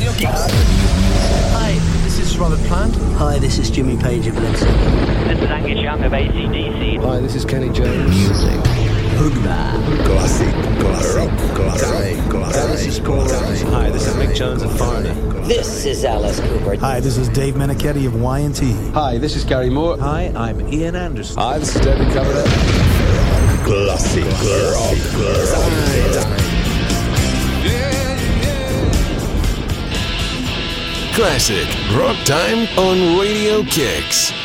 Radio Kicks. Hi, this is Robert Plant. Hi, this is Jimmy Page of Led Zeppelin. This is Angus Young of ACDC. Hi, this is Kenny James. Music. Hoogba. Classic. Classic. Classic. Classic. This is Paul Rose. Hi, this is Mick Jones of Foreigner. This is Alice Cooper. Hi, this is Dave Menichetti of Y&T. Hi, this is Gary Moore. Hi, I'm Ian Anderson. Hi, this is David Coverdale. Classic. Classic. Classic Rock Time on Radio Kicks.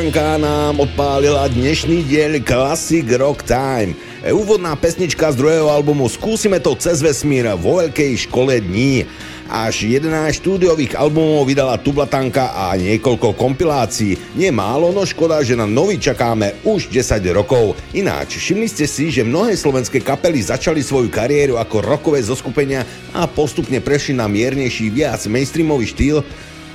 Tublatanka nám odpálila dnešný diel Classic Rock Time. E, úvodná pesnička z druhého albumu Skúsime to cez vesmír vo veľkej škole dní. Až 11 štúdiových albumov vydala Tublatanka a niekoľko kompilácií. Nie málo, no škoda, že na nový čakáme už 10 rokov. Ináč, všimli ste si, že mnohé slovenské kapely začali svoju kariéru ako rokové zoskupenia a postupne prešli na miernejší, viac mainstreamový štýl?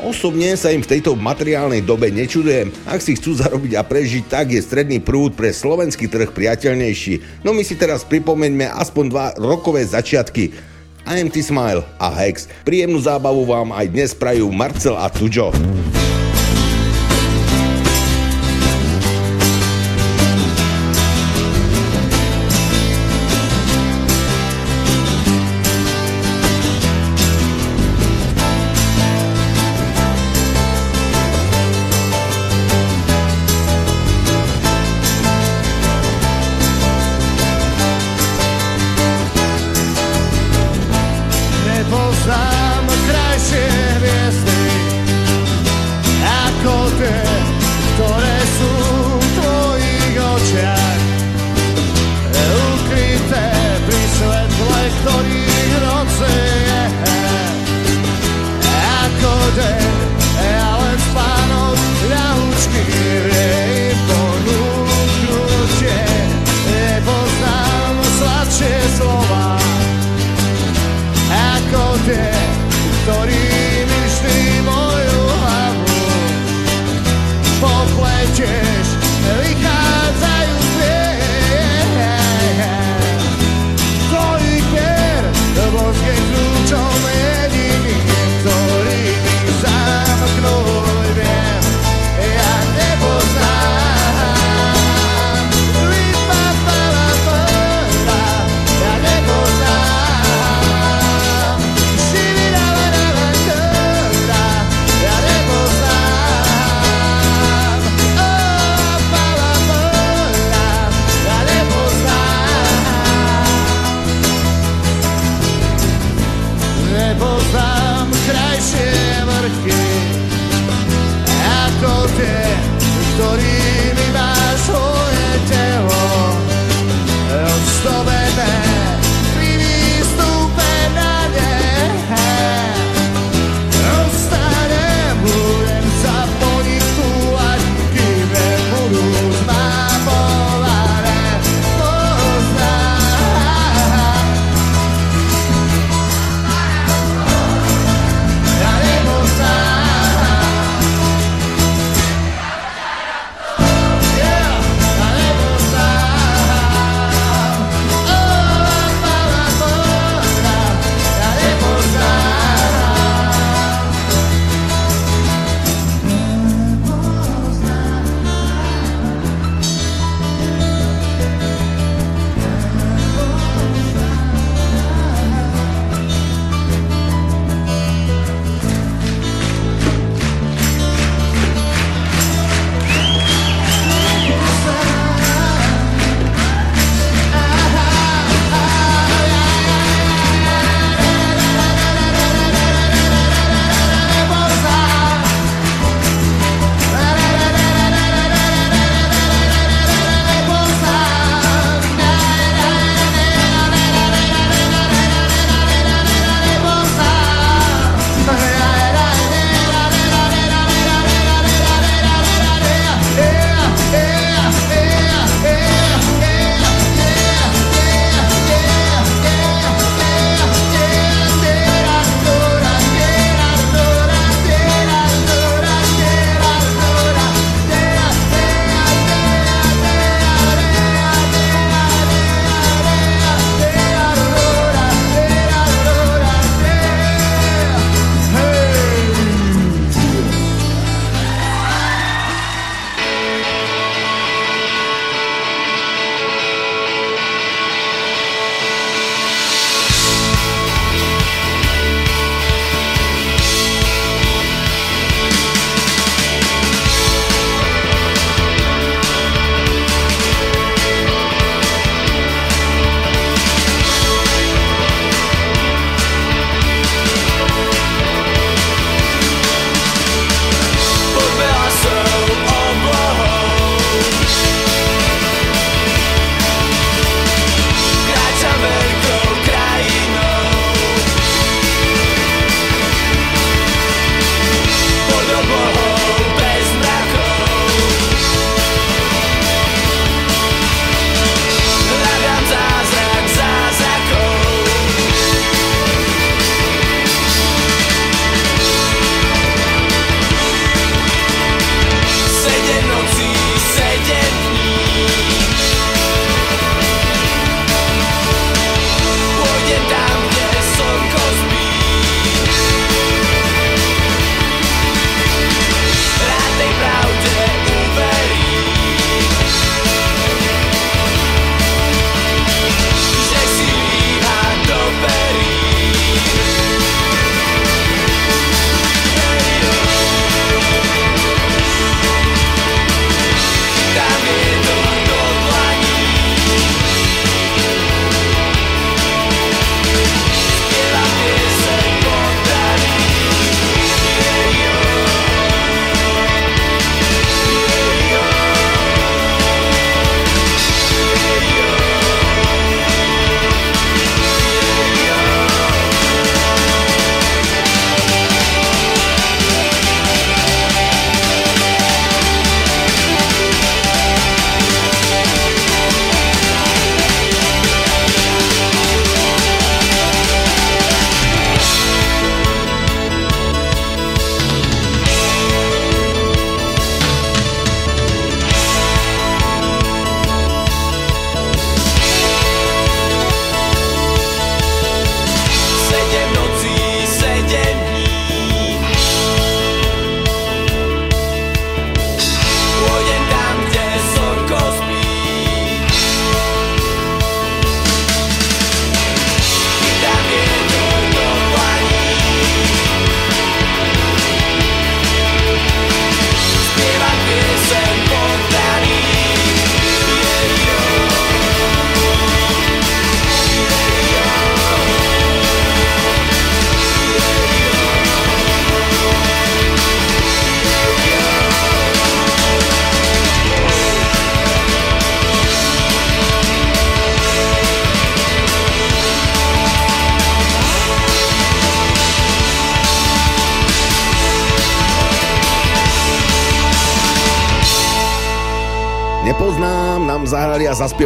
Osobne sa im v tejto materiálnej dobe nečudujem. Ak si chcú zarobiť a prežiť, tak je stredný prúd pre slovenský trh priateľnejší. No my si teraz pripomeňme aspoň dva rokové začiatky. IMT Smile a Hex. Príjemnú zábavu vám aj dnes prajú Marcel a Tujo.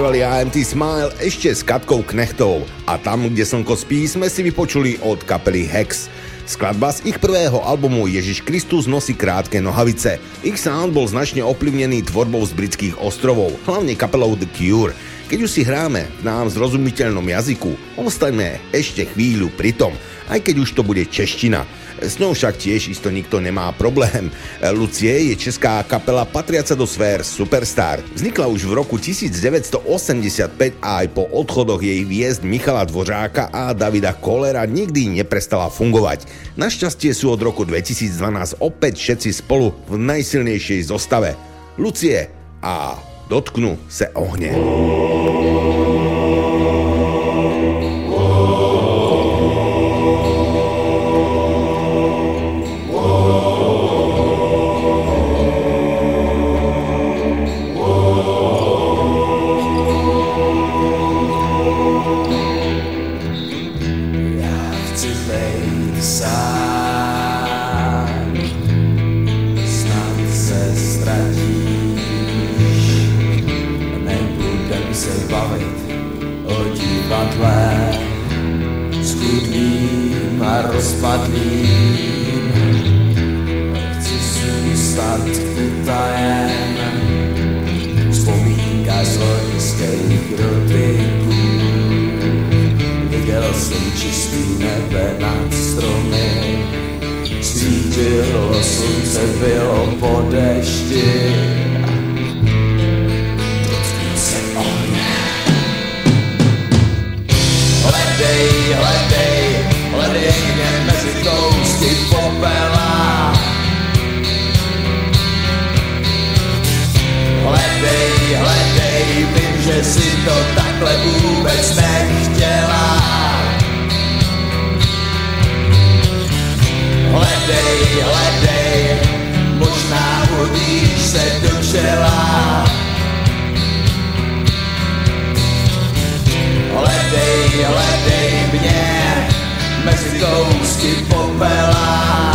Zaspievali AMT Smile ešte s Katkou Knechtov. A tam, kde slnko spí, sme si vypočuli od kapely Hex. Skladba z ich prvého albumu Ježiš Kristus nosí krátke nohavice. Ich sound bol značne ovplyvnený tvorbou z britských ostrovov, hlavne kapelou The Cure. Keď už si hráme v nám zrozumiteľnom jazyku, ostaňme ešte chvíľu pri tom, aj keď už to bude čeština. S ňou však tiež isto nikto nemá problém. Lucie je česká kapela patriaca do sfér Superstar. Vznikla už v roku 1985 a aj po odchodoch jej hviezd Michala Dvořáka a Davida Kolera nikdy neprestala fungovať. Našťastie sú od roku 2012 opäť všetci spolu v najsilnejšej zostave. Lucie a dotknu se ohne. kousky popela.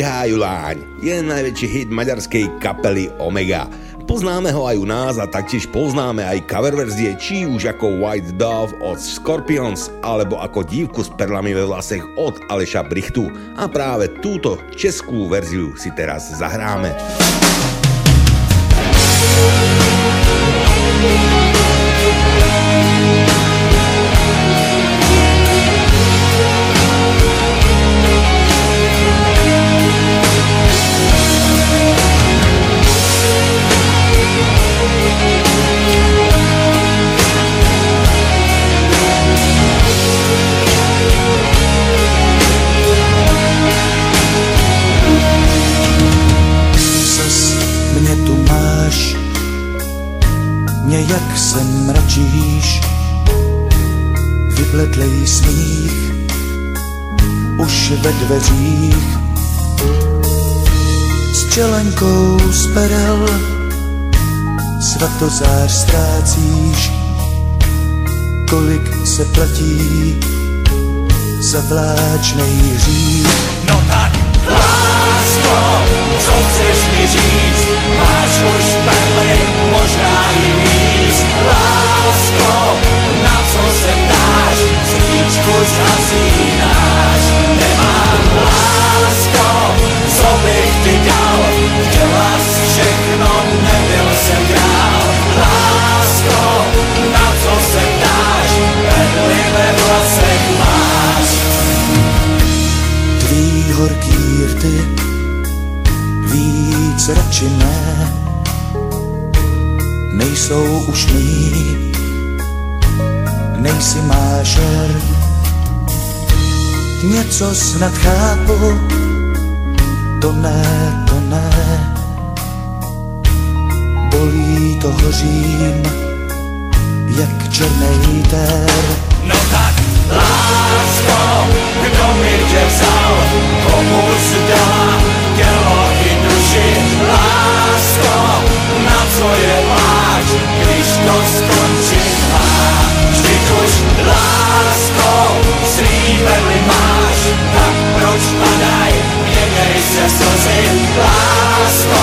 Ďondi Hájuláň je najväčší hit maďarskej kapely Omega. Poznáme ho aj u nás a taktiež poznáme aj cover verzie, či už ako White Dove od Scorpions, alebo ako dívku s perlami ve vlasech od Aleša Brichtu. A práve túto českú verziu si teraz zahráme. Zas mě jak se mračíš, vybledlej smích, už ve dveřích, s čelenkou z perel, svatozář ztrácíš, kolik se platí za vláčnej hřích. No tak, lásko, co chceš mi říct? Máš už perly, Lásko, na co se ptáš? Svíčku zhasínáš. Nemám lásko, co bych ti dal? Chtěla všechno, nebyl jsem král. Lásko, na co se ptáš? Perly ve vlasech máš. Tvý horký rty víc radši ne, nejsou už mý, nejsi mášer. Něco snad chápu, to ne, to ne, bolí to hořím, jak černej ter. No tak, lásko, kdo mi tě vzal, komu zdala tělo i duši. Lásko, na co je pláč, když to skončit má. Vždyť už lásko, slíbeli máš, tak proč padaj, měnej se slzy. Lásko,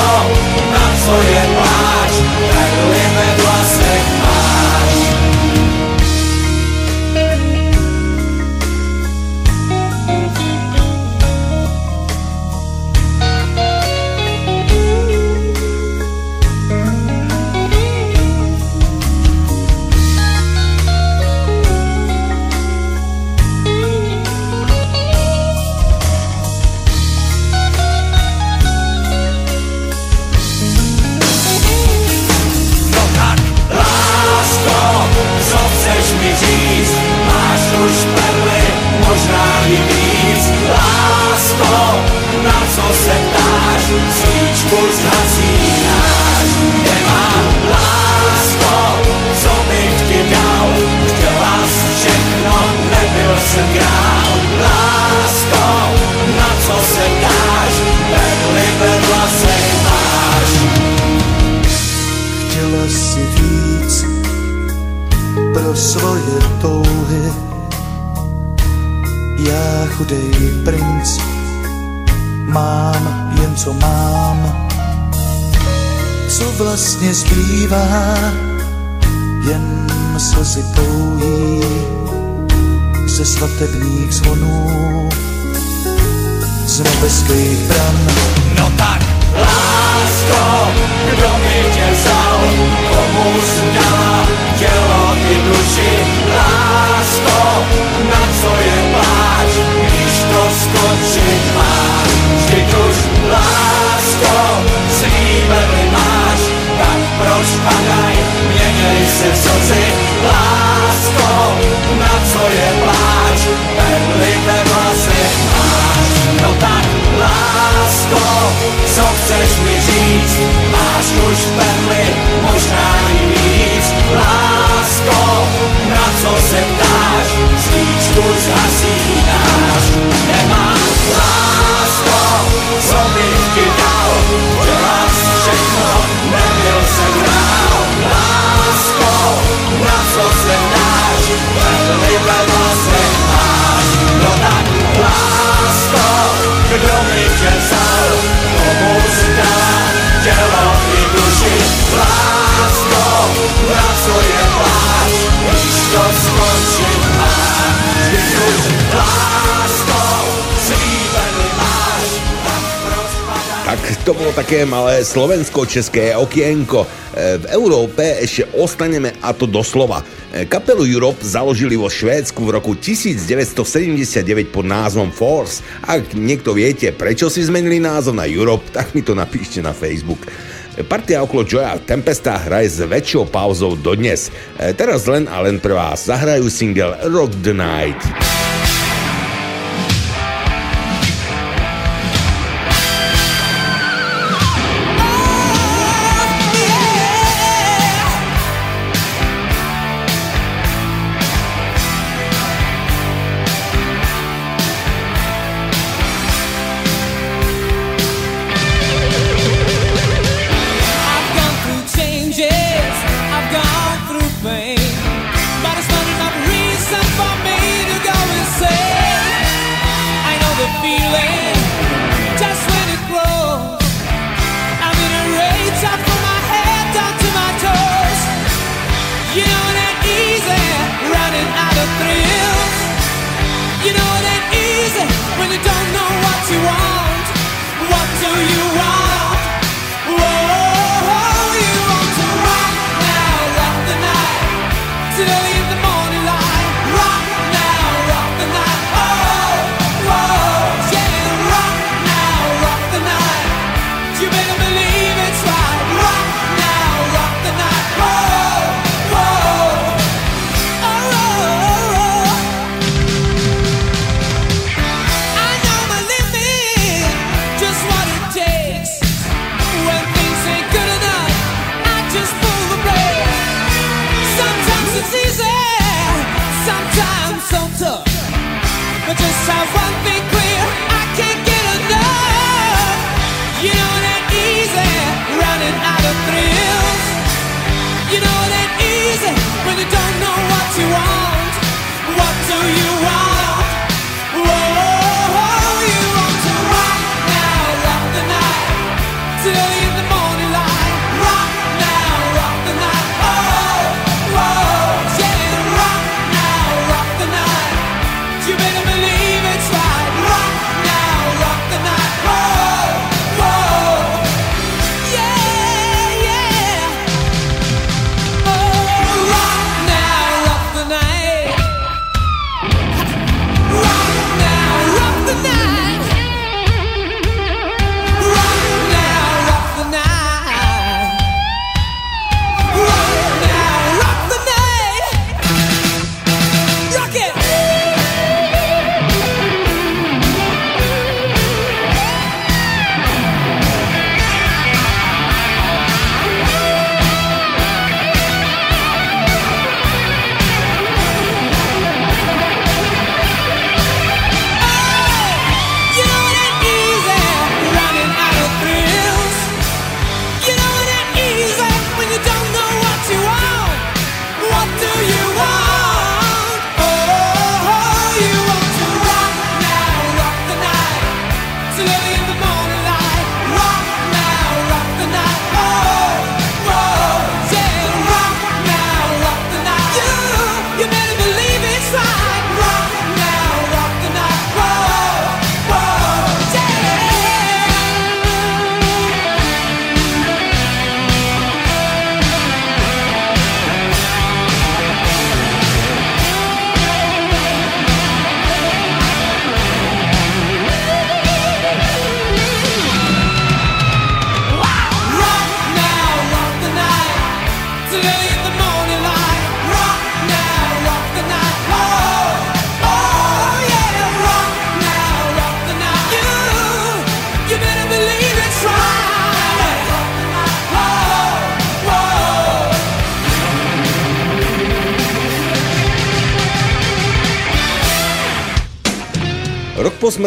mám jen co mám. Co vlastně zbývá, jen slzy pouhý ze svatebních zvonů, z nebeských bran. No tak, lásko, kdo mi tě vzal, komu zdala tělo i duši. Lásko, na co je pláč, to skočiť má. Vždyť už lásko stříbrný tak proč padaj, měnej si slzy. Na co je pláč, perlité vlasy máš. No tak lásko, co chceš mi říct, máš už perly, možná i víc. Lásko, na co se ptáš, zvíčku zhasíš. Whoa! To bolo také malé slovensko-české okienko. E, v Európe ešte ostaneme a to doslova. E, kapelu Europe založili vo Švédsku v roku 1979 pod názvom Force. Ak niekto viete, prečo si zmenili názov na Europe, tak mi to napíšte na Facebook. Partia okolo Joya Tempesta hraje s väčšou pauzou dodnes. E, teraz len a len pre vás zahrajú single Rock the Night.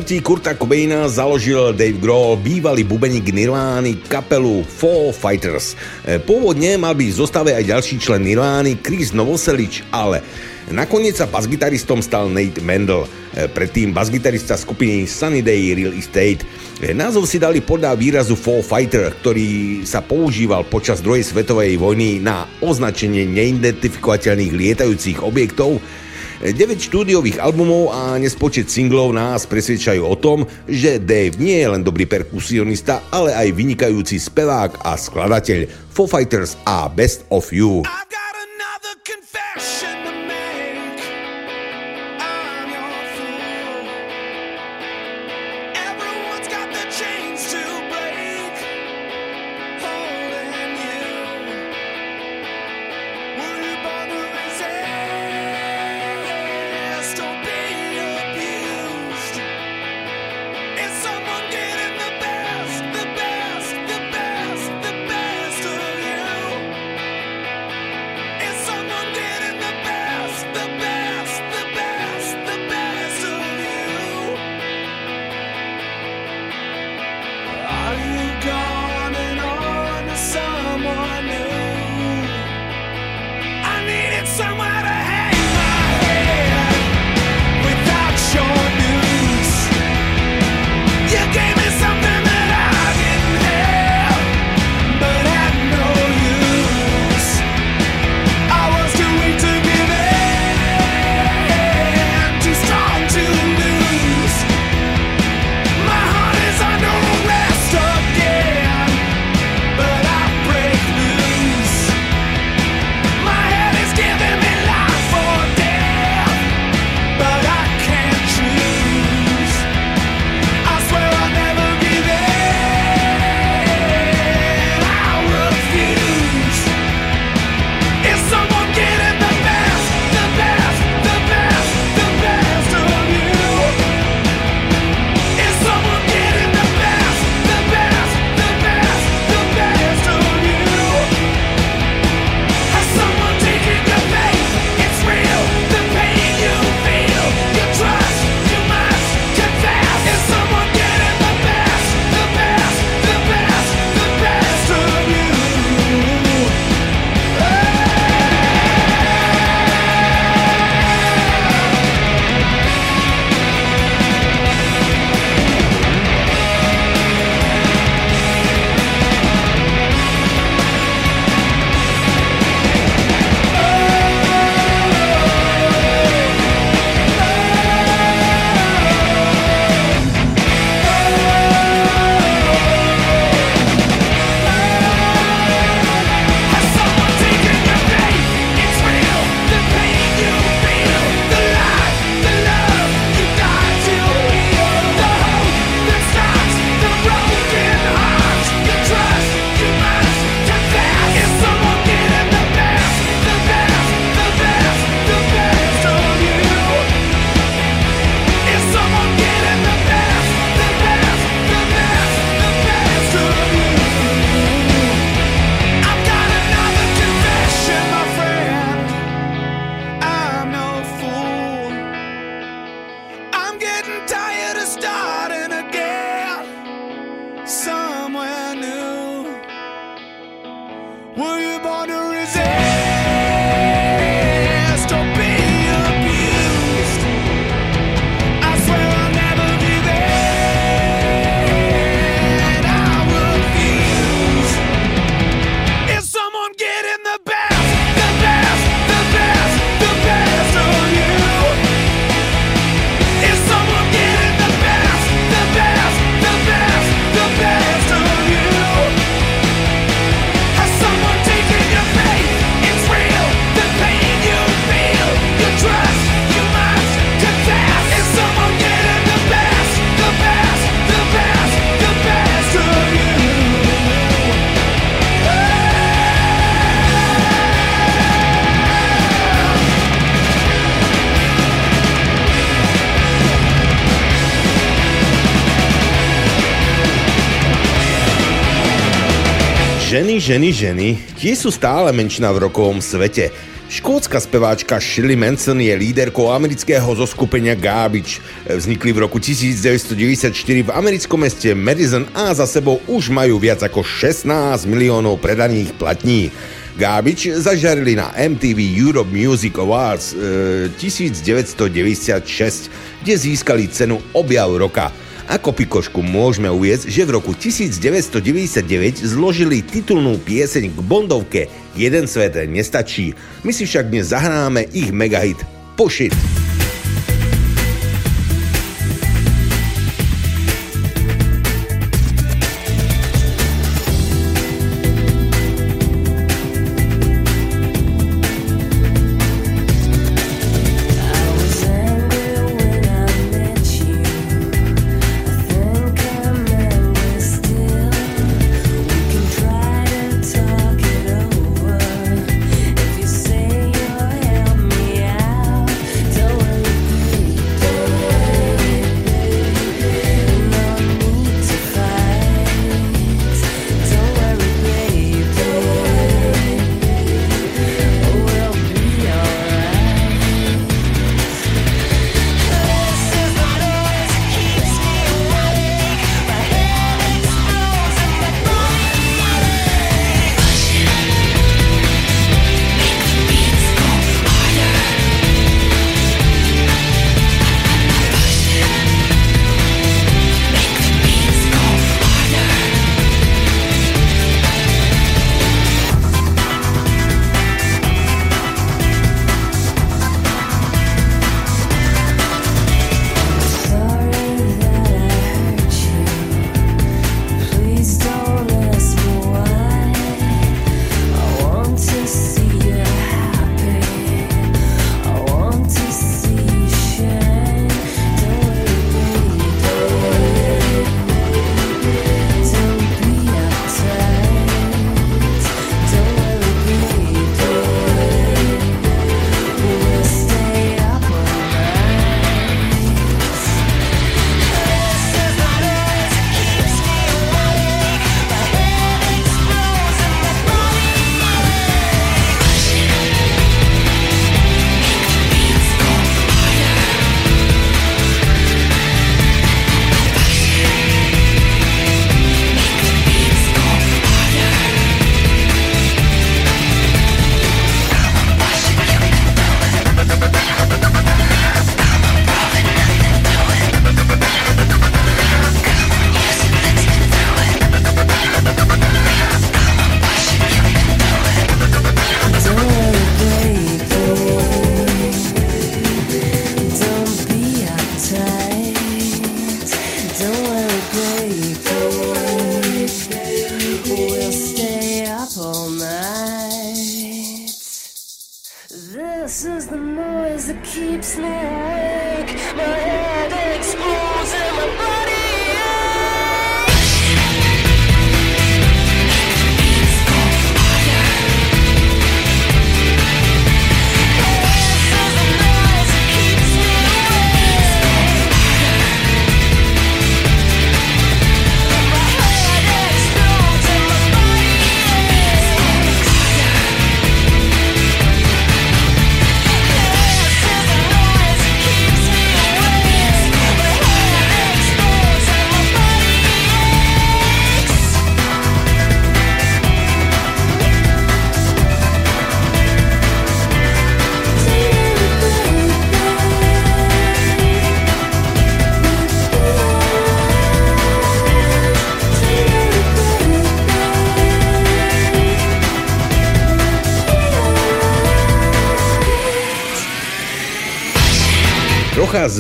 Smrti Kurta Cobaina založil Dave Grohl, bývalý bubeník Nirvány, kapelu Foo Fighters. E, pôvodne mal byť v zostave aj ďalší člen Nirvány, Chris Novoselic, ale nakoniec sa basgitaristom stal Nate Mendel, e, predtým basgitarista skupiny Sunny Day Real Estate. E, názov si dali podľa výrazu Foo Fighter, ktorý sa používal počas druhej svetovej vojny na označenie neidentifikovateľných lietajúcich objektov, 9 štúdiových albumov a nespočet singlov nás presvedčajú o tom, že Dave nie je len dobrý perkusionista, ale aj vynikajúci spevák a skladateľ. Foo Fighters a Best of You. Ženy, ženy, tie sú stále menšina v rokovom svete. Škótska speváčka Shirley Manson je líderkou amerického zoskupenia Garbage. Vznikli v roku 1994 v americkom meste Madison a za sebou už majú viac ako 16 miliónov predaných platní. Garbage zažarili na MTV Europe Music Awards e, 1996, kde získali cenu Objav roka. Ako pikošku môžeme uviezť, že v roku 1999 zložili titulnú pieseň k Bondovke Jeden svet nestačí. My si však dnes zahráme ich megahit Push.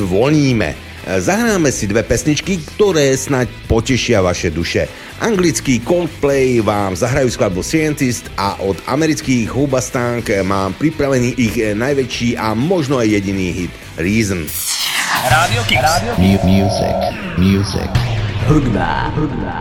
Trocha zvolníme. Zahráme si dve pesničky, ktoré snaď potešia vaše duše. Anglický Coldplay vám zahrajú skladbu Scientist a od amerických Hubastank mám pripravený ich najväčší a možno aj jediný hit Reason. Radio Kicks. Radio Kicks. Music. Music. Hudba. Hudba.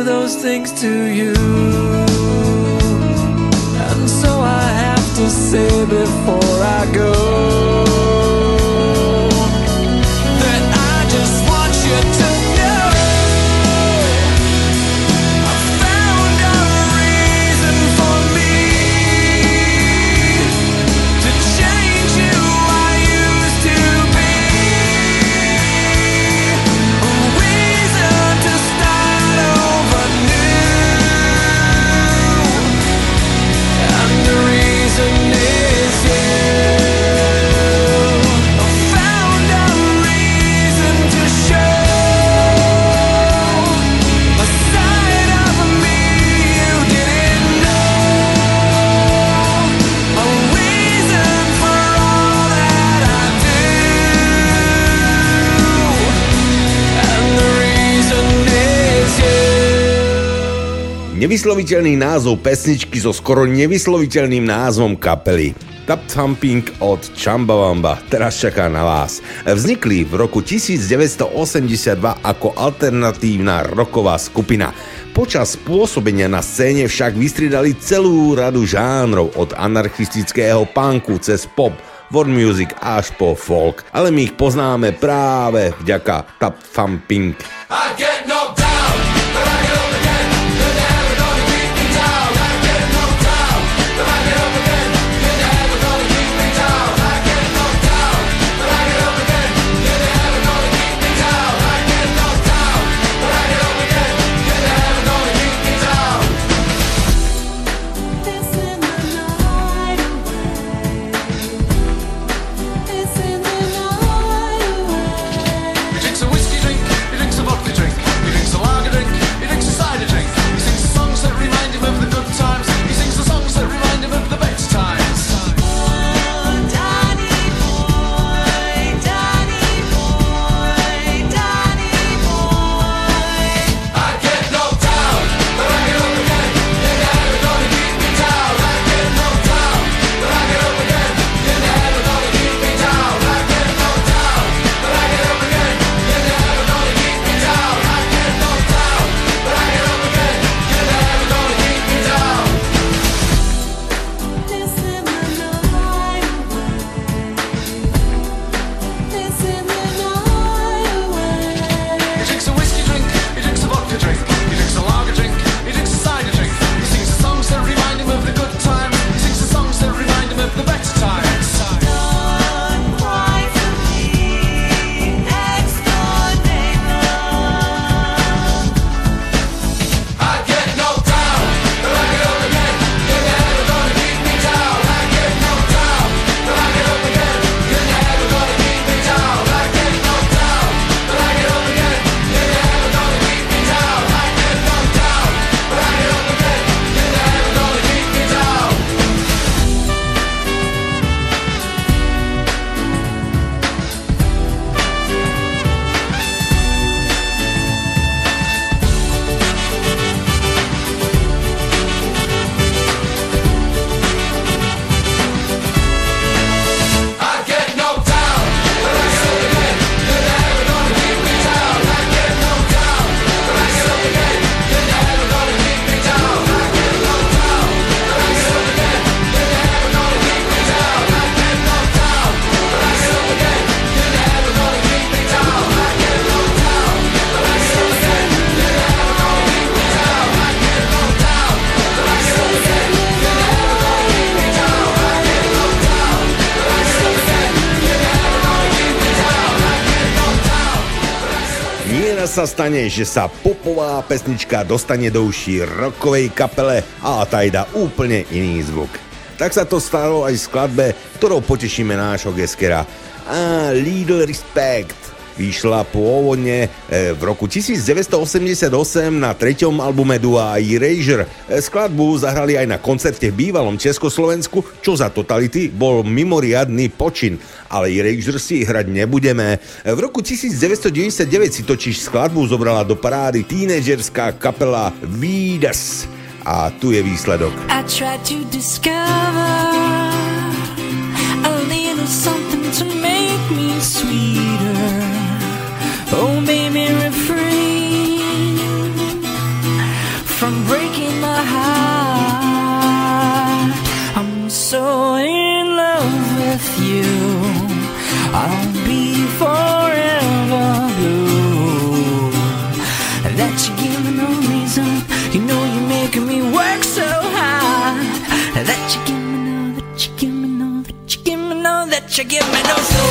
Those things to you. And so I have to say before I go. Nevysloviteľný názov pesničky so skoro nevysloviteľným názvom kapely. Tap Thumping od Chambawamba teraz čaká na vás. Vznikli v roku 1982 ako alternatívna roková skupina. Počas pôsobenia na scéne však vystridali celú radu žánrov od anarchistického punku cez pop, world music až po folk. Ale my ich poznáme práve vďaka Tap Thumping. I get no sa stane, že sa popová pesnička dostane do uší rokovej kapele a tá dá úplne iný zvuk. Tak sa to stalo aj v skladbe, ktorou potešíme nášho geskera. A Lidl Respect vyšla pôvodne e, v roku 1988 na treťom albume dua Erasure. E, skladbu zahrali aj na koncerte v bývalom Československu, čo za totality bol mimoriadný počin. Ale Erasure si hrať nebudeme. E, v roku 1999 si totiž skladbu zobrala do parády tínežerská kapela Vidas. A tu je výsledok. I tried to discover you give me no soul.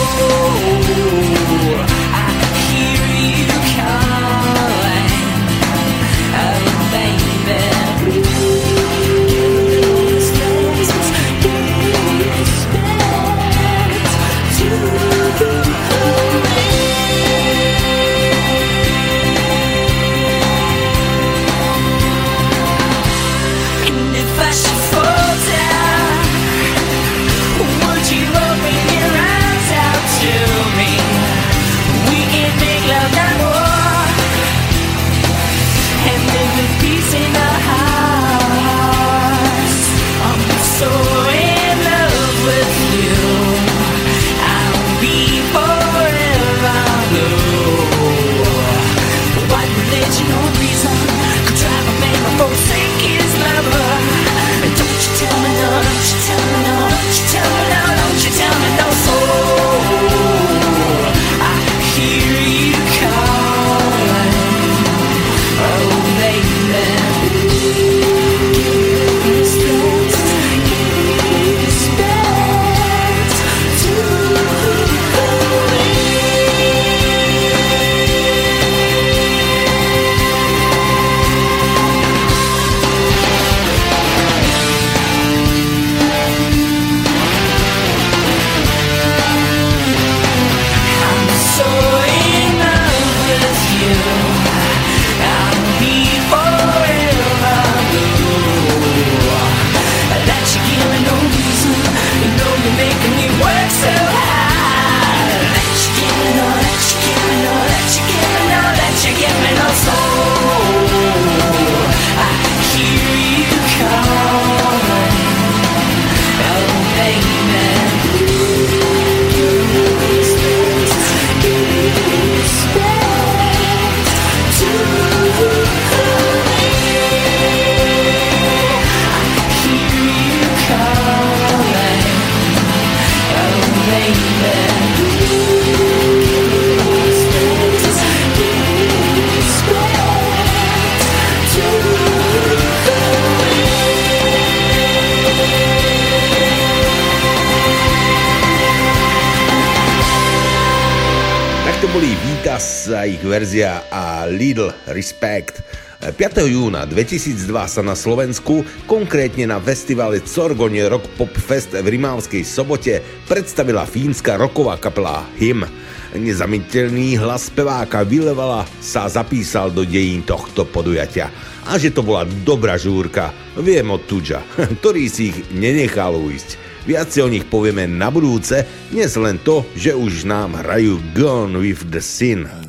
Vitas a ich verzia a Lidl Respect. 5. júna 2002 sa na Slovensku, konkrétne na festivale Corgonie Rock Pop Fest v Rimavskej sobote, predstavila fínska roková kapela HIM. Nezamiteľný hlas speváka Vilevala sa zapísal do dejín tohto podujatia. A že to bola dobrá žúrka, viem od Tudža, ktorý si ich nenechal ujsť. Viac si o nich povieme na budúce, dnes len to, že už nám hrajú Gone with the Sin.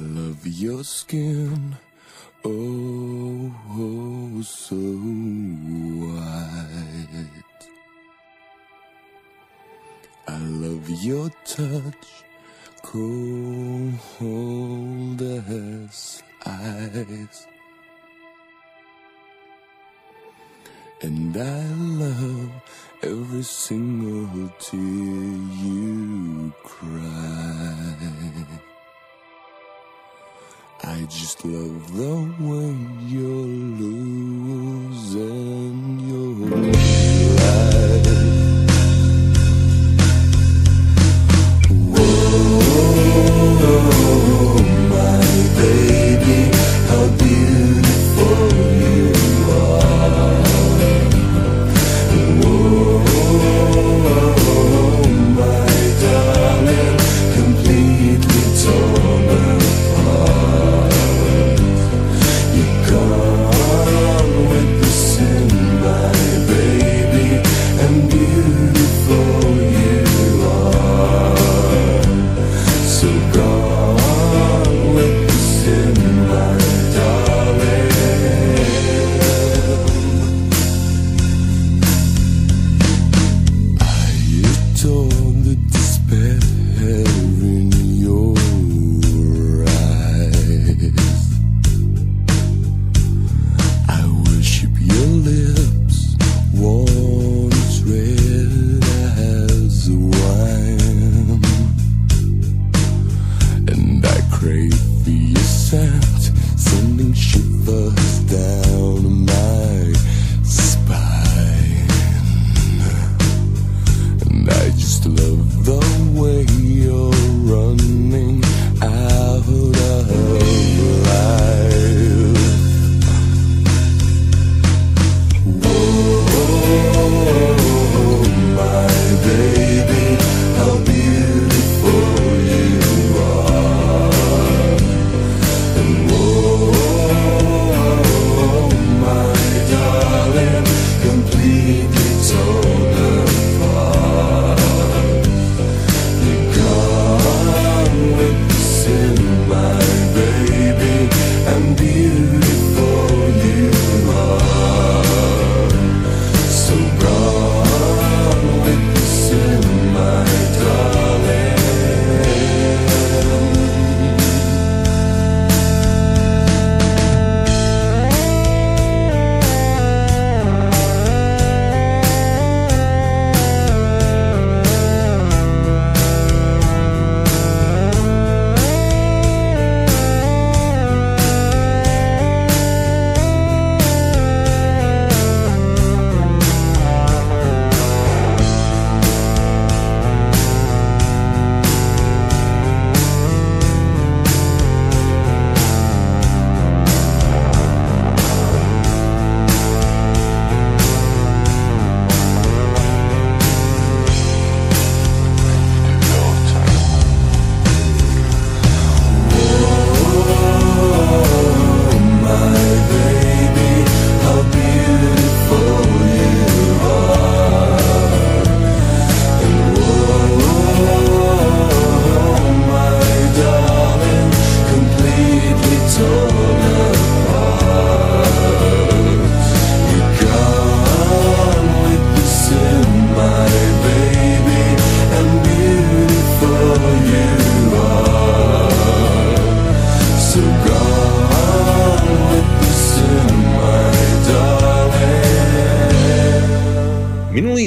Your skin, oh, oh so white. I love your touch, cold as ice. And I love every single tear you cry. I just love the way you're losing your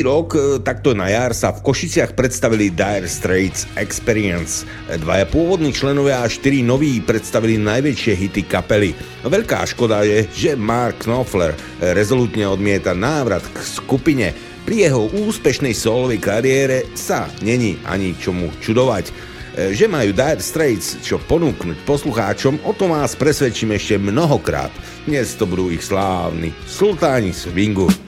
rok, e, takto na jar, sa v Košiciach predstavili Dire Straits Experience. Dvaja pôvodní členovia a štyri noví predstavili najväčšie hity kapely. Veľká škoda je, že Mark Knopfler rezolutne odmieta návrat k skupine. Pri jeho úspešnej solovej kariére sa není ani čomu čudovať. E, že majú Dire Straits čo ponúknuť poslucháčom, o tom vás presvedčím ešte mnohokrát. Dnes to budú ich slávni sultáni swingu.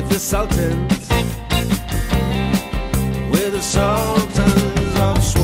with the sultans, with the sultans of Sweden.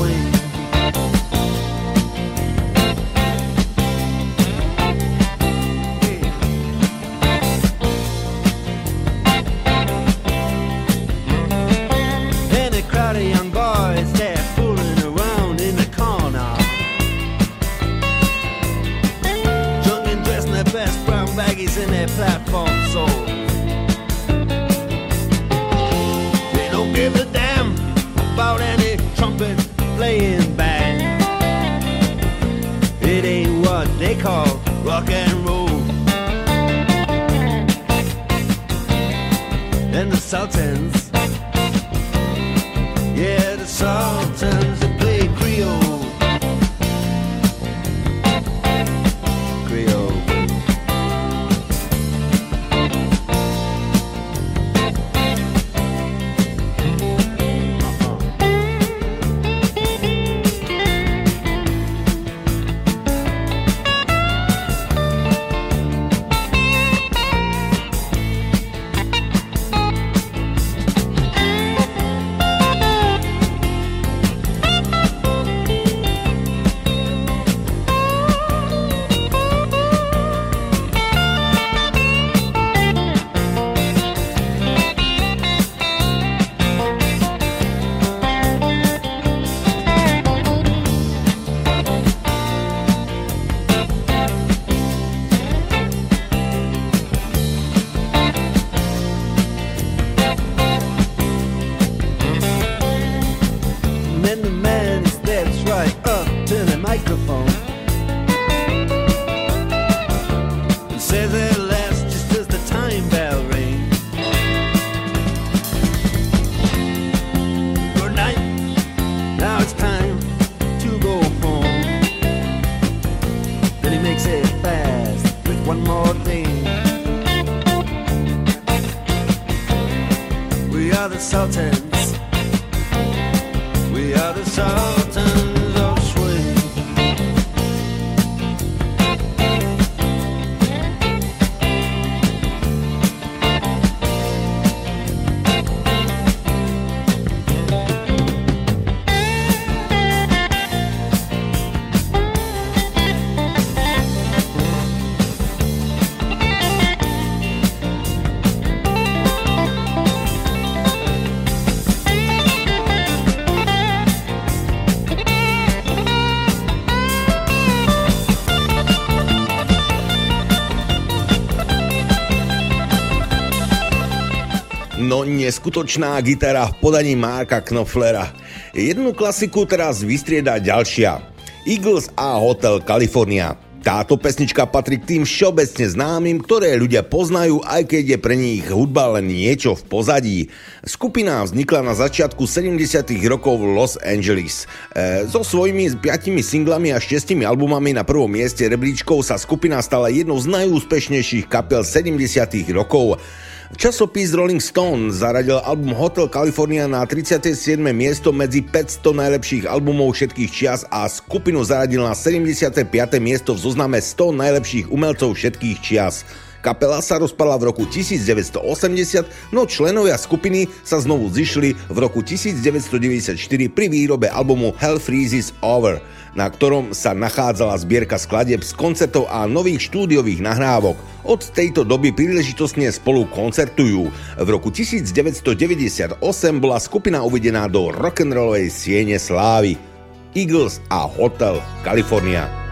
and roll. And the Sultan. insulted je skutočná gitara v podaní Marka Knopflera. Jednu klasiku teraz vystrieda ďalšia. Eagles a Hotel California. Táto pesnička patrí k tým všeobecne známym, ktoré ľudia poznajú, aj keď je pre nich hudba len niečo v pozadí. Skupina vznikla na začiatku 70. rokov v Los Angeles. E, so svojimi piatimi singlami a šestimi albumami na prvom mieste rebríčkov sa skupina stala jednou z najúspešnejších kapel 70. rokov. Časopis Rolling Stone zaradil album Hotel California na 37. miesto medzi 500 najlepších albumov všetkých čias a skupinu zaradil na 75. miesto v zozname 100 najlepších umelcov všetkých čias. Kapela sa rozpala v roku 1980, no členovia skupiny sa znovu zišli v roku 1994 pri výrobe albumu Hell Freezes Over, na ktorom sa nachádzala zbierka skladieb z koncertov a nových štúdiových nahrávok. Od tejto doby príležitosne spolu koncertujú. V roku 1998 bola skupina uvedená do rock'n'rollovej siene slávy. Eagles a Hotel California.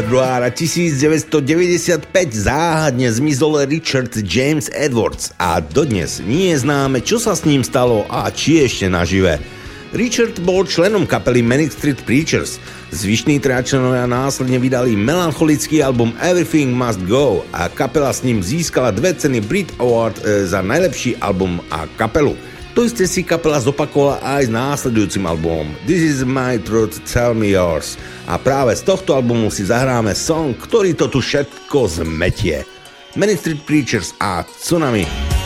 Februára 1995 záhadne zmizol Richard James Edwards a dodnes nie je známe, čo sa s ním stalo a či ešte nažive. Richard bol členom kapely Manic Street Preachers. Zvyšní tračlenovia následne vydali melancholický album Everything Must Go a kapela s ním získala dve ceny Brit Award e, za najlepší album a kapelu. To isté si kapela zopakovala aj s následujúcim albumom This is my truth, tell me yours. A práve z tohto albumu si zahráme song, ktorý to tu všetko zmetie. Many Street Preachers a Tsunami.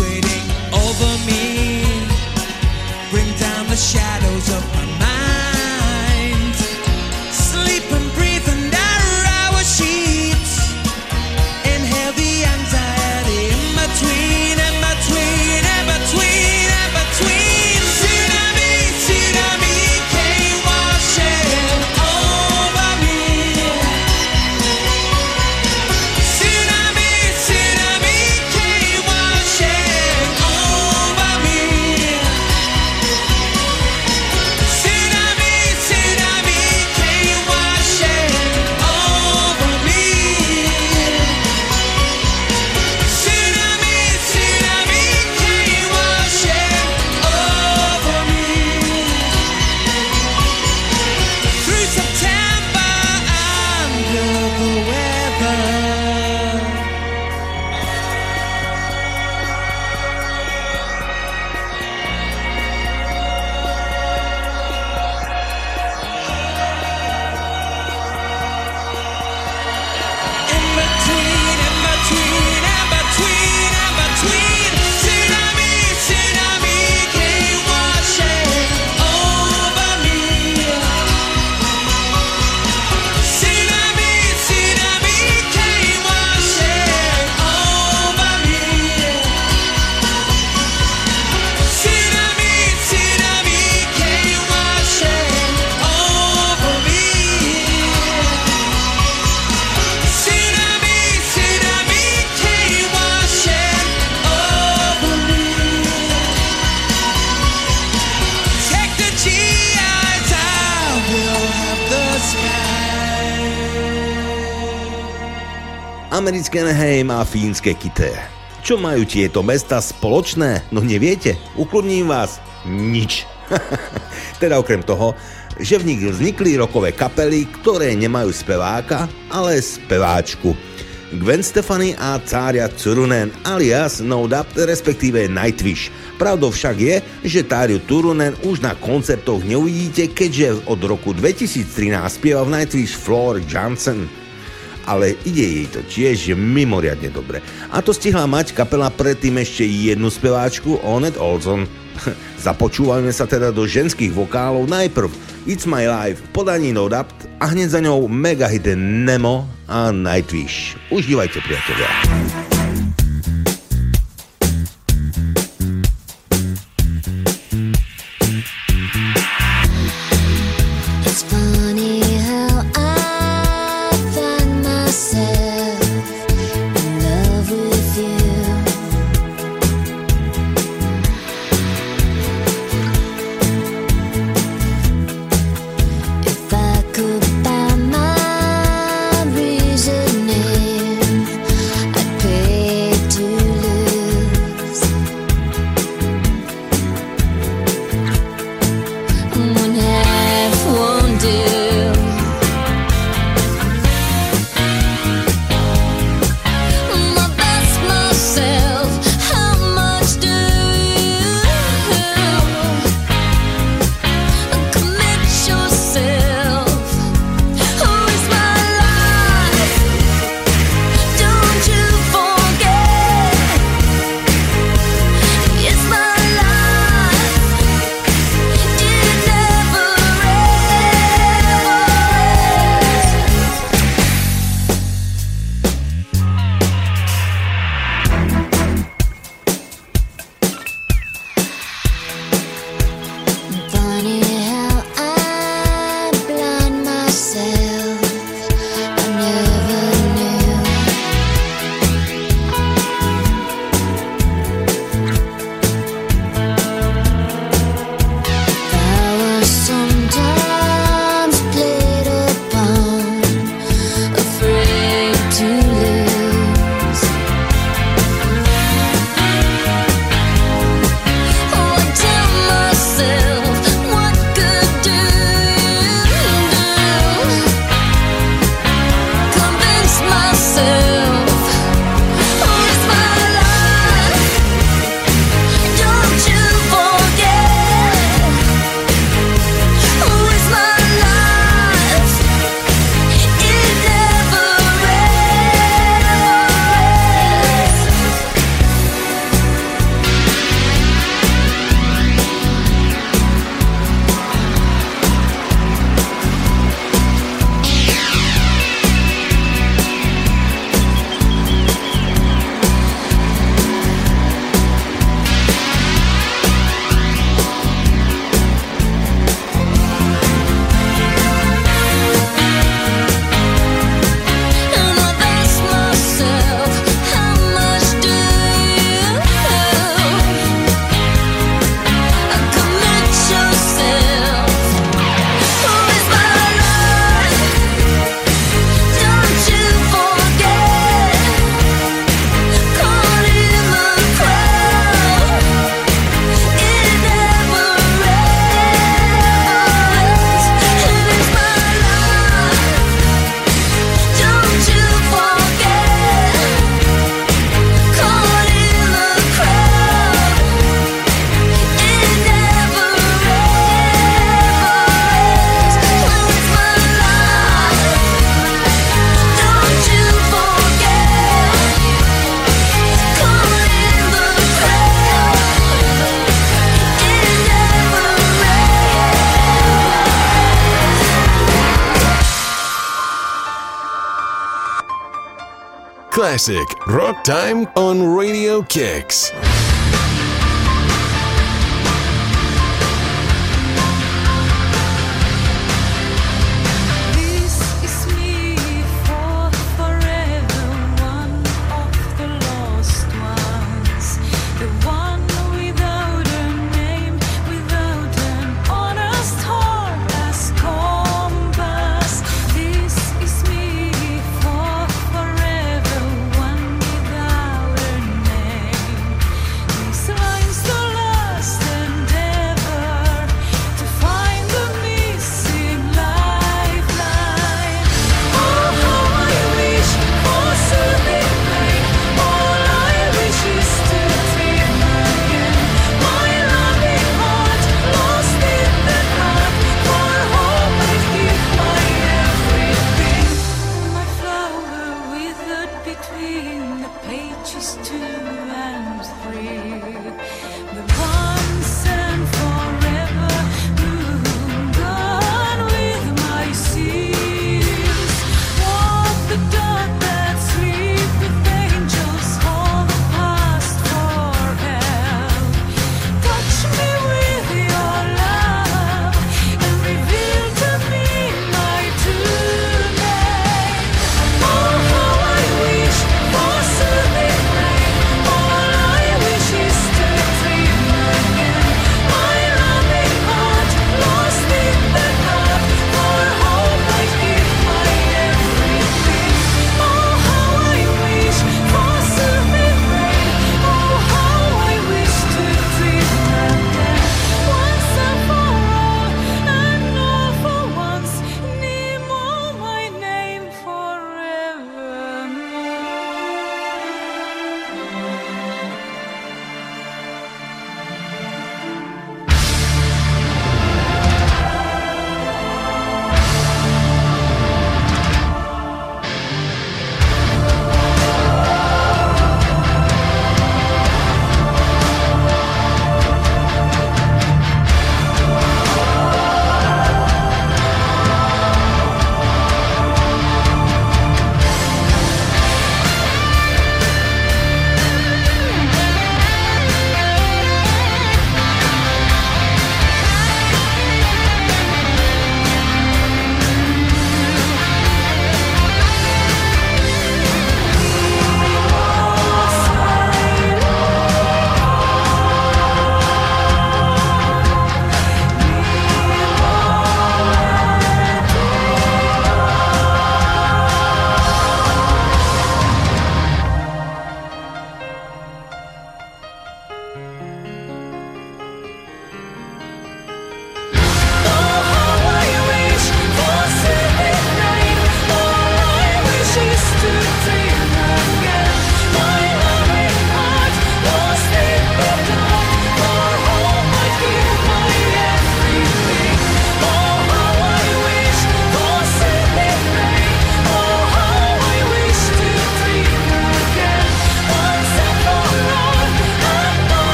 waiting over me. Bring down the shadows Anaheim a fínske Kité. Čo majú tieto mesta spoločné? No neviete? Ukludním vás. Nič. teda okrem toho, že v nich vznikli rokové kapely, ktoré nemajú speváka, ale speváčku. Gwen Stefani a Cária Turunen alias No Doubt, respektíve Nightwish. Pravdou však je, že Táriu Turunen už na koncertoch neuvidíte, keďže od roku 2013 spieva v Nightwish Floor Johnson ale ide jej to tiež mimoriadne dobre. A to stihla mať kapela predtým ešte jednu speváčku, Onet Olson. Započúvajme sa teda do ženských vokálov najprv It's My Life podaní No Doubt a hneď za ňou mega hit Nemo a Nightwish. Užívajte priatelia. Classic, Rock Time on Radio Kicks.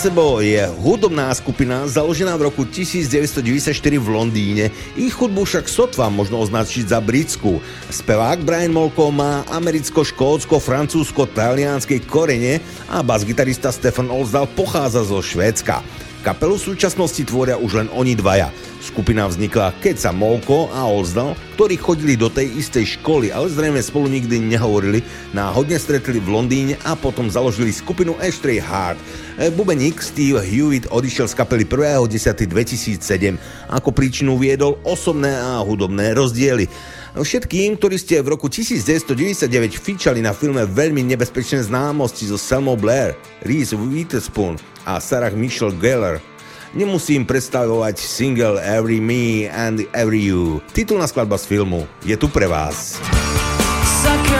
Placebo je hudobná skupina založená v roku 1994 v Londýne. Ich hudbu však sotva možno označiť za britskú. Spevák Brian Molko má americko, škótsko, francúzsko, talianskej korene a basgitarista Stefan Olsdal pochádza zo Švédska. Kapelu v súčasnosti tvoria už len oni dvaja. Skupina vznikla, keď sa Molko a Olzdal, ktorí chodili do tej istej školy, ale zrejme spolu nikdy nehovorili, náhodne stretli v Londýne a potom založili skupinu Ashtray Heart. E, bubeník Steve Hewitt odišiel z kapely 1.10.2007. Ako príčinu viedol osobné a hudobné rozdiely. Všetkým, ktorí ste v roku 1999 fičali na filme Veľmi nebezpečné známosti so Selma Blair, Reese Witherspoon a Sarah Michelle Gellar, nemusím predstavovať single Every Me and Every You. Titulná skladba z filmu je tu pre vás. Sucker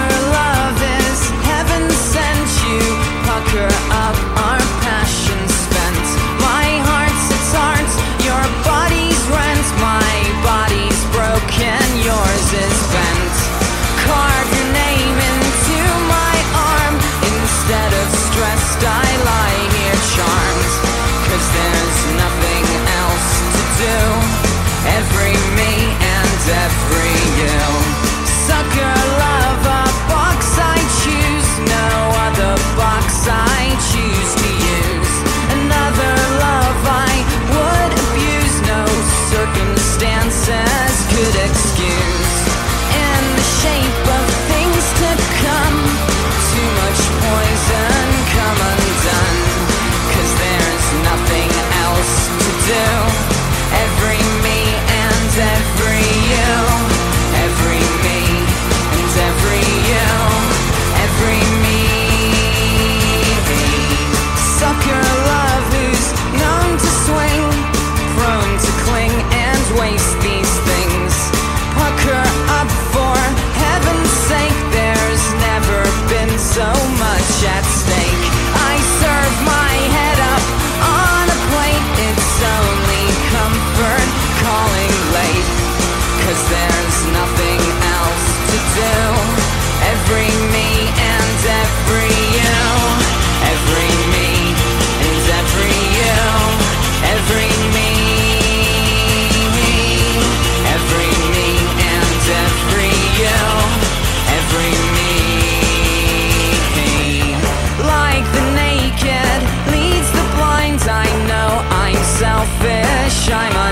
selfish, I'm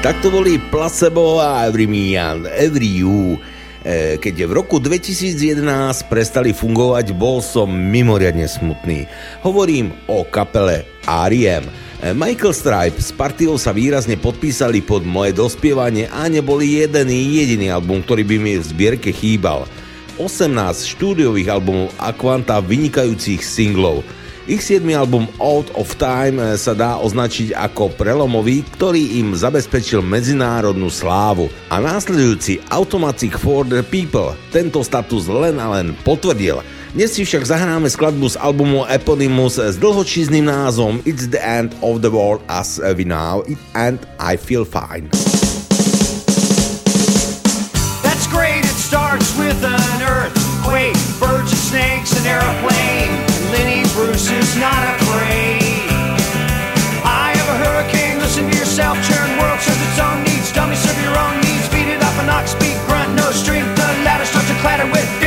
Tak to boli Placebo a Every Me and Every You. E, Keď v roku 2011 prestali fungovať, bol som mimoriadne smutný. Hovorím o kapele R.E.M. E, Michael Stripe s partiou sa výrazne podpísali pod moje dospievanie a neboli jeden jediný album, ktorý by mi v zbierke chýbal. 18 štúdiových albumov a kvanta vynikajúcich singlov. Ich 7. album Out of Time eh, sa dá označiť ako prelomový, ktorý im zabezpečil medzinárodnú slávu. A následujúci Automatic for the People tento status len a len potvrdil. Dnes si však zahráme skladbu z albumu Eponymus s dlhočízným názvom It's the End of the World as we know it and I Feel Fine. That's great, it starts with an earthquake, birds and snakes, an airplane. Bruce is not a afraid. I have a hurricane, listen to yourself, churn world serves its own needs. Dummy serve your own needs, beat it up an ox, speak, grunt, no strength. The ladder starts to clatter with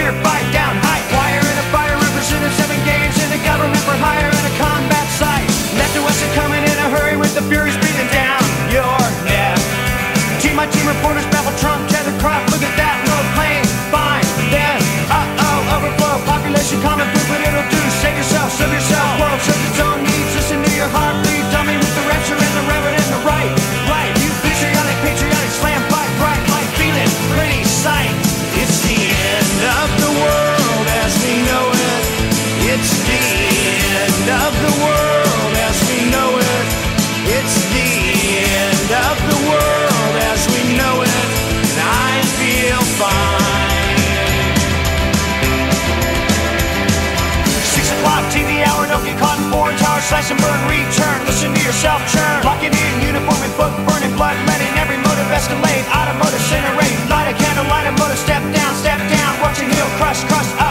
slash and burn, return. Listen to yourself churn. Locking in, uniform and book burning, blood letting every motive escalate. Automotive incinerate. Light a candle, light a motor, step down, step down. Watch your heel crush, crush.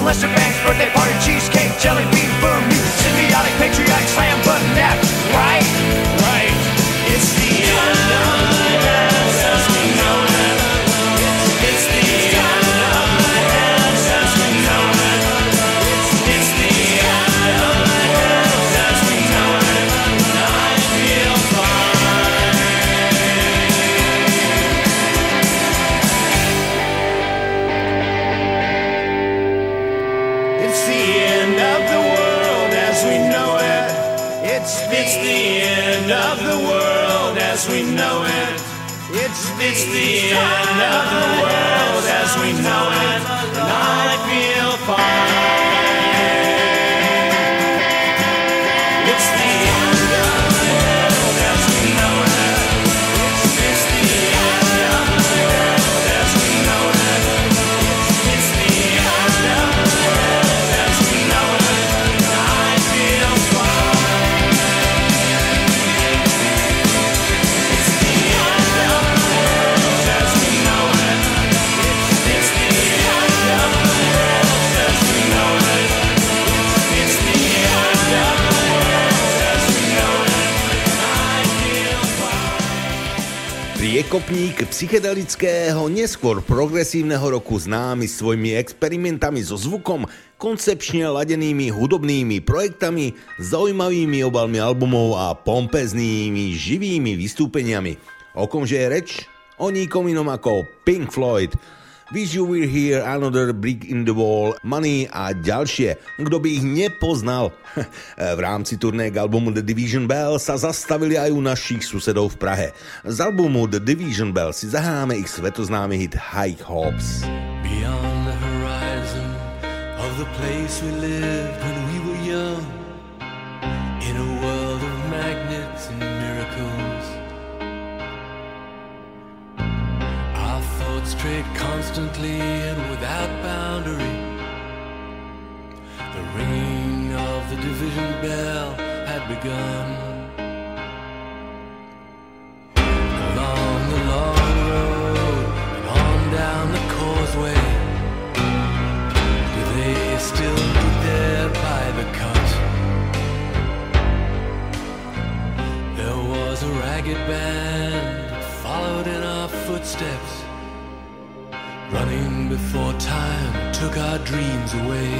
And Lester Banks, birthday party, cheesecake, jelly bean, boom, symbiotic, patriotic, slam button nap, right? It's the end of the world as we know it. Priekopník psychedelického, neskôr progresívneho roku známy svojimi experimentami so zvukom, koncepčne ladenými hudobnými projektami, zaujímavými obalmi albumov a pompeznými živými vystúpeniami. O komže je reč? O nikom inom ako Pink Floyd. Wish You Were Here, Another Brick in the Wall, Money a ďalšie. Kto by ich nepoznal? v rámci turné k albumu The Division Bell sa zastavili aj u našich susedov v Prahe. Z albumu The Division Bell si zahráme ich svetoznámy hit High Hopes. Beyond the horizon of the place we lived when thoughts constantly and without boundary. The ringing of the division bell had begun. Along the long road and on down the causeway. Do they still there by the cut? There was a ragged band running before time took our dreams away.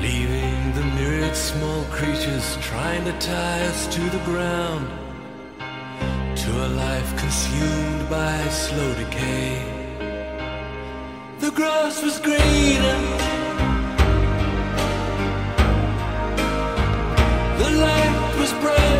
Leaving the myriad small creatures trying to tie us to the ground, to a life consumed by slow decay. The grass was greener. The light was brighter.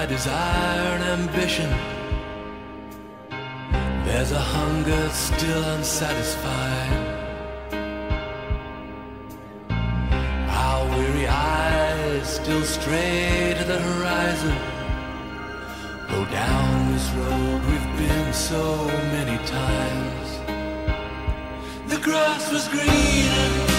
By desire and ambition. There's a hunger still unsatisfied. Our weary eyes still stray to the horizon. Go down this road we've been so many times. The grass was greener.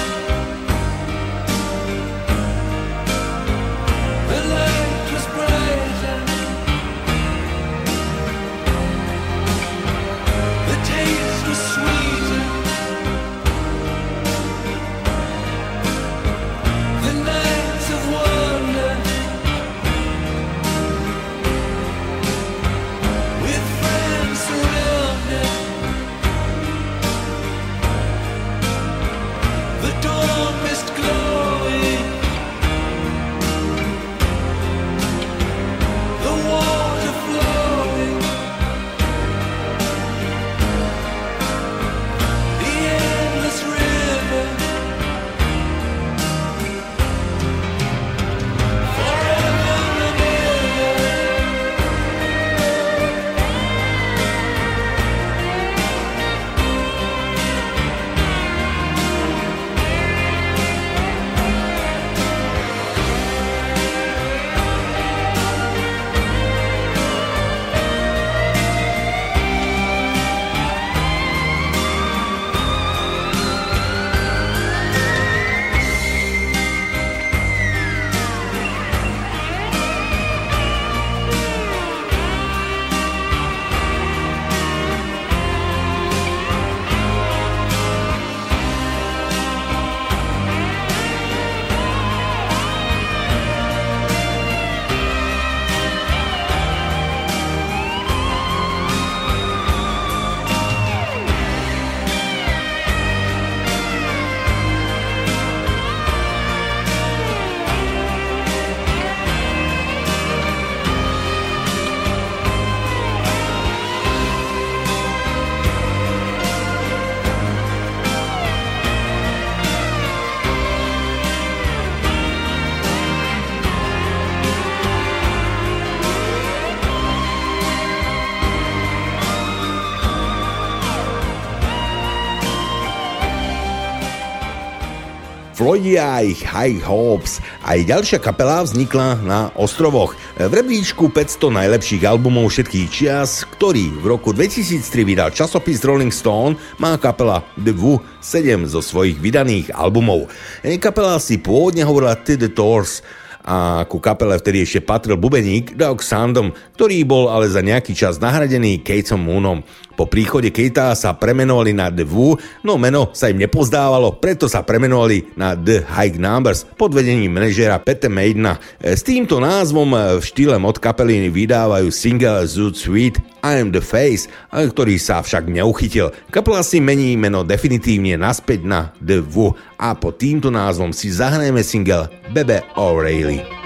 Floydia a ich High Hopes. Aj ďalšia kapela vznikla na ostrovoch. V rebríčku 500 najlepších albumov všetkých čias, ktorý v roku 2003 vydal časopis Rolling Stone, má kapela The Who 7 zo svojich vydaných albumov. Kapela si pôvodne hovorila The Tours, a ku kapele vtedy ešte patril bubeník Doug Sandom, ktorý bol ale za nejaký čas nahradený Kateom Moonom. Po príchode Kejta sa premenovali na The Who, no meno sa im nepozdávalo, preto sa premenovali na The High Numbers pod vedením manažera Pete Maidena. S týmto názvom v štýle od kapely vydávajú single Zoot Sweet I am the Face, ktorý sa však neuchytil. Kapela si mení meno definitívne naspäť na The Who a pod týmto názvom si zahrajeme single Bebe O'Reilly.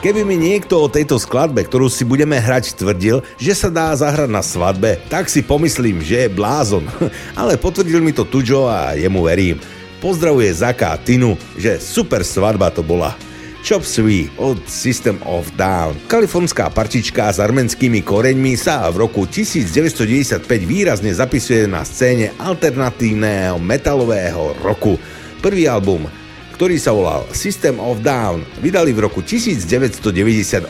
Keby mi niekto o tejto skladbe, ktorú si budeme hrať, tvrdil, že sa dá zahrať na svadbe, tak si pomyslím, že je blázon. Ale potvrdil mi to Tujo a jemu verím. Pozdravuje Zaka a Tinu, že super svadba to bola. Chop Suey od System of Down. Kalifornská partička s arménskymi koreňmi sa v roku 1995 výrazne zapisuje na scéne alternatívneho metalového roku. Prvý album ktorý sa volal System of Down, vydali v roku 1998.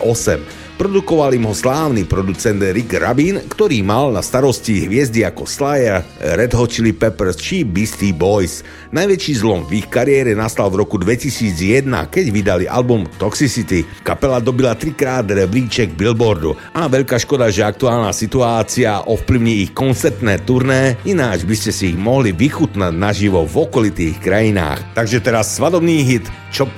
Produkoval im ho slávny producent Rick Rabin, ktorý mal na starosti hviezdy ako Slayer, Red Hot Chili Peppers či Beastie Boys. Najväčší zlom v ich kariére nastal v roku 2001, keď vydali album Toxicity. Kapela dobila trikrát rebríček Billboardu a veľká škoda, že aktuálna situácia ovplyvní ich koncertné turné, ináč by ste si ich mohli vychutnať naživo v okolitých krajinách. Takže teraz svadobný hit Chop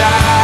Suey.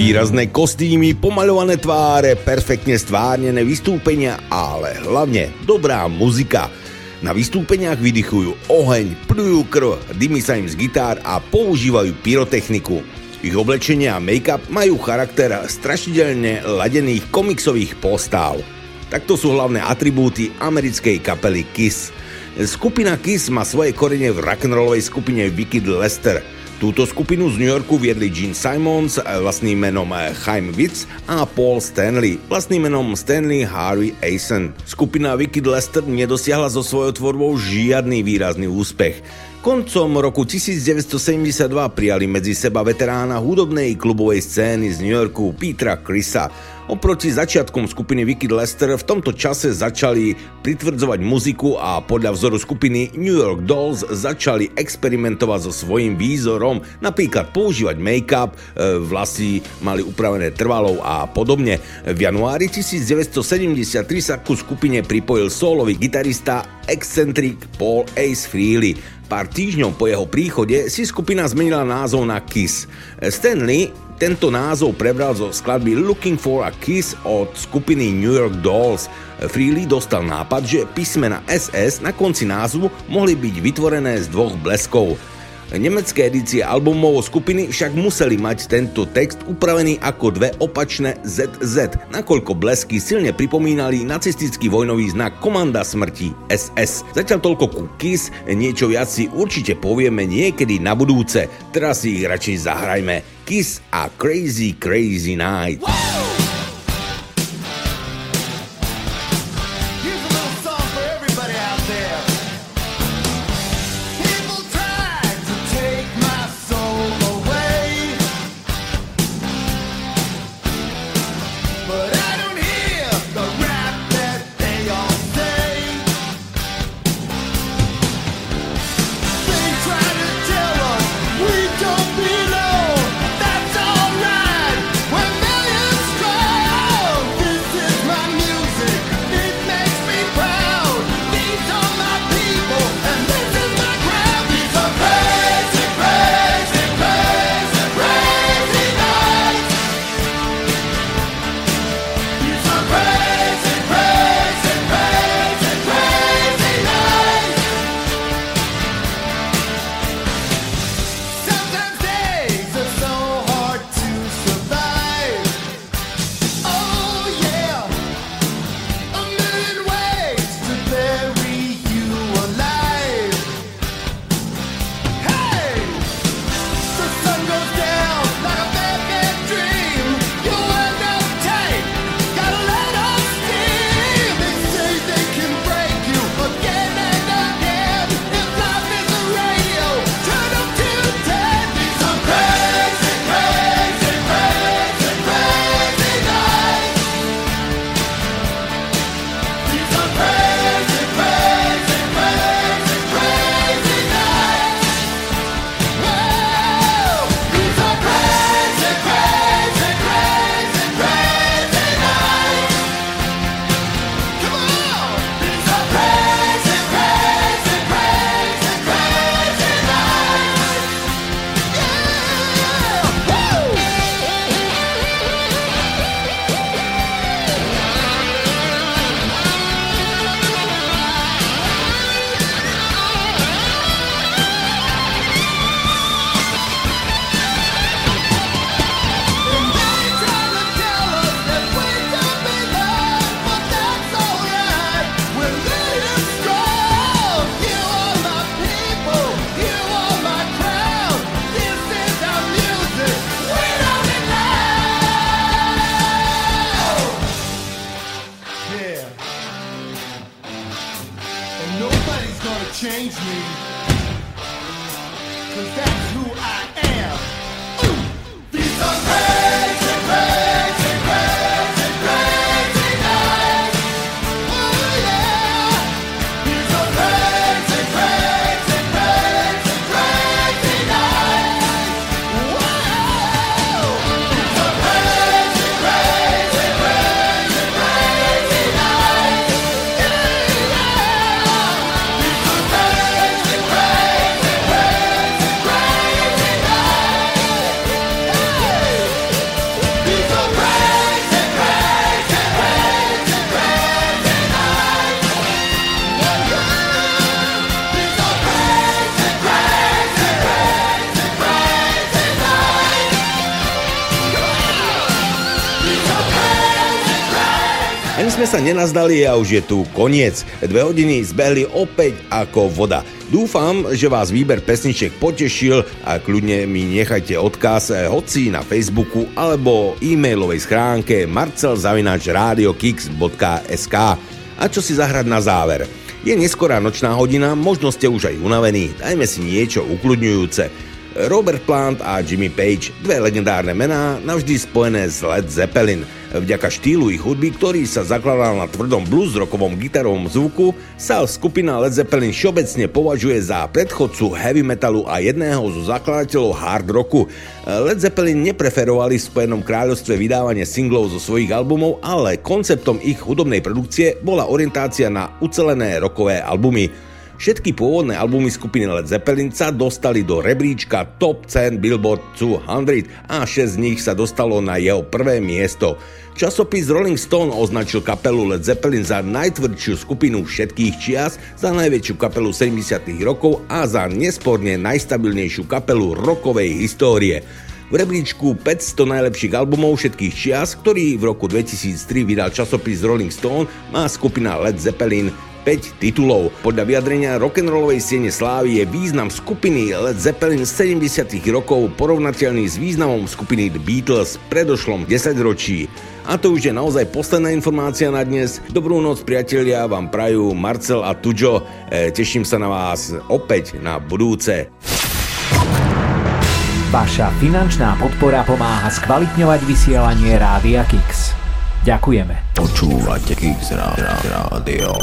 Výrazné kostýmy, pomaľované tváre, perfektne stvárnené vystúpenia, ale hlavne dobrá muzika. Na vystúpeniach vydychujú oheň, plujú krv, dymy sa im z gitár a používajú pyrotechniku. Ich oblečenie a make-up majú charakter strašidelne ladených komiksových postáv. Takto sú hlavné atribúty americkej kapely Kiss. Skupina Kiss má svoje korene v rock'n'rollovej skupine Wicked Lester – Túto skupinu z New Yorku viedli Gene Simons vlastným menom Chaim Witz a Paul Stanley vlastným menom Stanley Harvey Asen. Skupina Wicked Lester nedosiahla so svojou tvorbou žiadny výrazný úspech. Koncom roku 1972 prijali medzi seba veterána hudobnej klubovej scény z New Yorku Petra Chrisa. Oproti začiatkom skupiny Wicked Lester v tomto čase začali pritvrdzovať muziku a podľa vzoru skupiny New York Dolls začali experimentovať so svojím výzorom, napríklad používať make-up, e, vlasy mali upravené trvalou a podobne. V januári 1973 sa ku skupine pripojil solový gitarista excentrik Paul Ace Freely. Pár týždňov po jeho príchode si skupina zmenila názov na Kiss. Stanley tento názov prebral zo skladby Looking for a Kiss od skupiny New York Dolls. Freely dostal nápad, že písmena SS na konci názvu mohli byť vytvorené z dvoch bleskov. Nemecké edície albumov skupiny však museli mať tento text upravený ako dve opačné ZZ, nakoľko blesky silne pripomínali nacistický vojnový znak Komanda smrti SS. Zatiaľ toľko ku Kiss, niečo viac si určite povieme niekedy na budúce, teraz si ich radšej zahrajme. Kiss a Crazy Crazy Night. Wow! Nenazdali a už je tu koniec. Dve hodiny zbehli opäť ako voda. Dúfam, že vás výber pesniček potešil a kľudne mi nechajte odkaz eh, hoci na Facebooku alebo e-mailovej schránke marcelzavinačradiokix.sk A čo si zahrať na záver? Je neskorá nočná hodina, možno ste už aj unavení, dajme si niečo ukludňujúce. Robert Plant a Jimmy Page, dve legendárne mená, navždy spojené s Led Zeppelin. Vďaka štýlu ich hudby, ktorý sa zakladal na tvrdom blues rockovom gitarovom zvuku, sa skupina Led Zeppelin všeobecne považuje za predchodcu heavy metalu a jedného zo zakladateľov hard rocku. Led Zeppelin nepreferovali v Spojenom kráľovstve vydávanie singlov zo svojich albumov, ale konceptom ich hudobnej produkcie bola orientácia na ucelené rockové albumy. Všetky pôvodné albumy skupiny Led Zeppelin sa dostali do rebríčka Top 10 Billboard 200 a 6 z nich sa dostalo na jeho prvé miesto. Časopis Rolling Stone označil kapelu Led Zeppelin za najtvrdšiu skupinu všetkých čias, za najväčšiu kapelu 70. rokov a za nesporne najstabilnejšiu kapelu rokovej histórie. V rebríčku 500 najlepších albumov všetkých čias, ktorý v roku 2003 vydal časopis Rolling Stone, má skupina Led Zeppelin 5 titulov. Podľa vyjadrenia rock'n'rollovej siene slávy je význam skupiny Led Zeppelin z 70 rokov porovnateľný s významom skupiny The Beatles v predošlom 10 ročí. A to už je naozaj posledná informácia na dnes. Dobrú noc priatelia vám prajú Marcel a Tujo. E, teším sa na vás opäť na budúce. Vaša finančná podpora pomáha skvalitňovať vysielanie Rádia Kix. Ďakujeme. Počúvate Kix Rádio.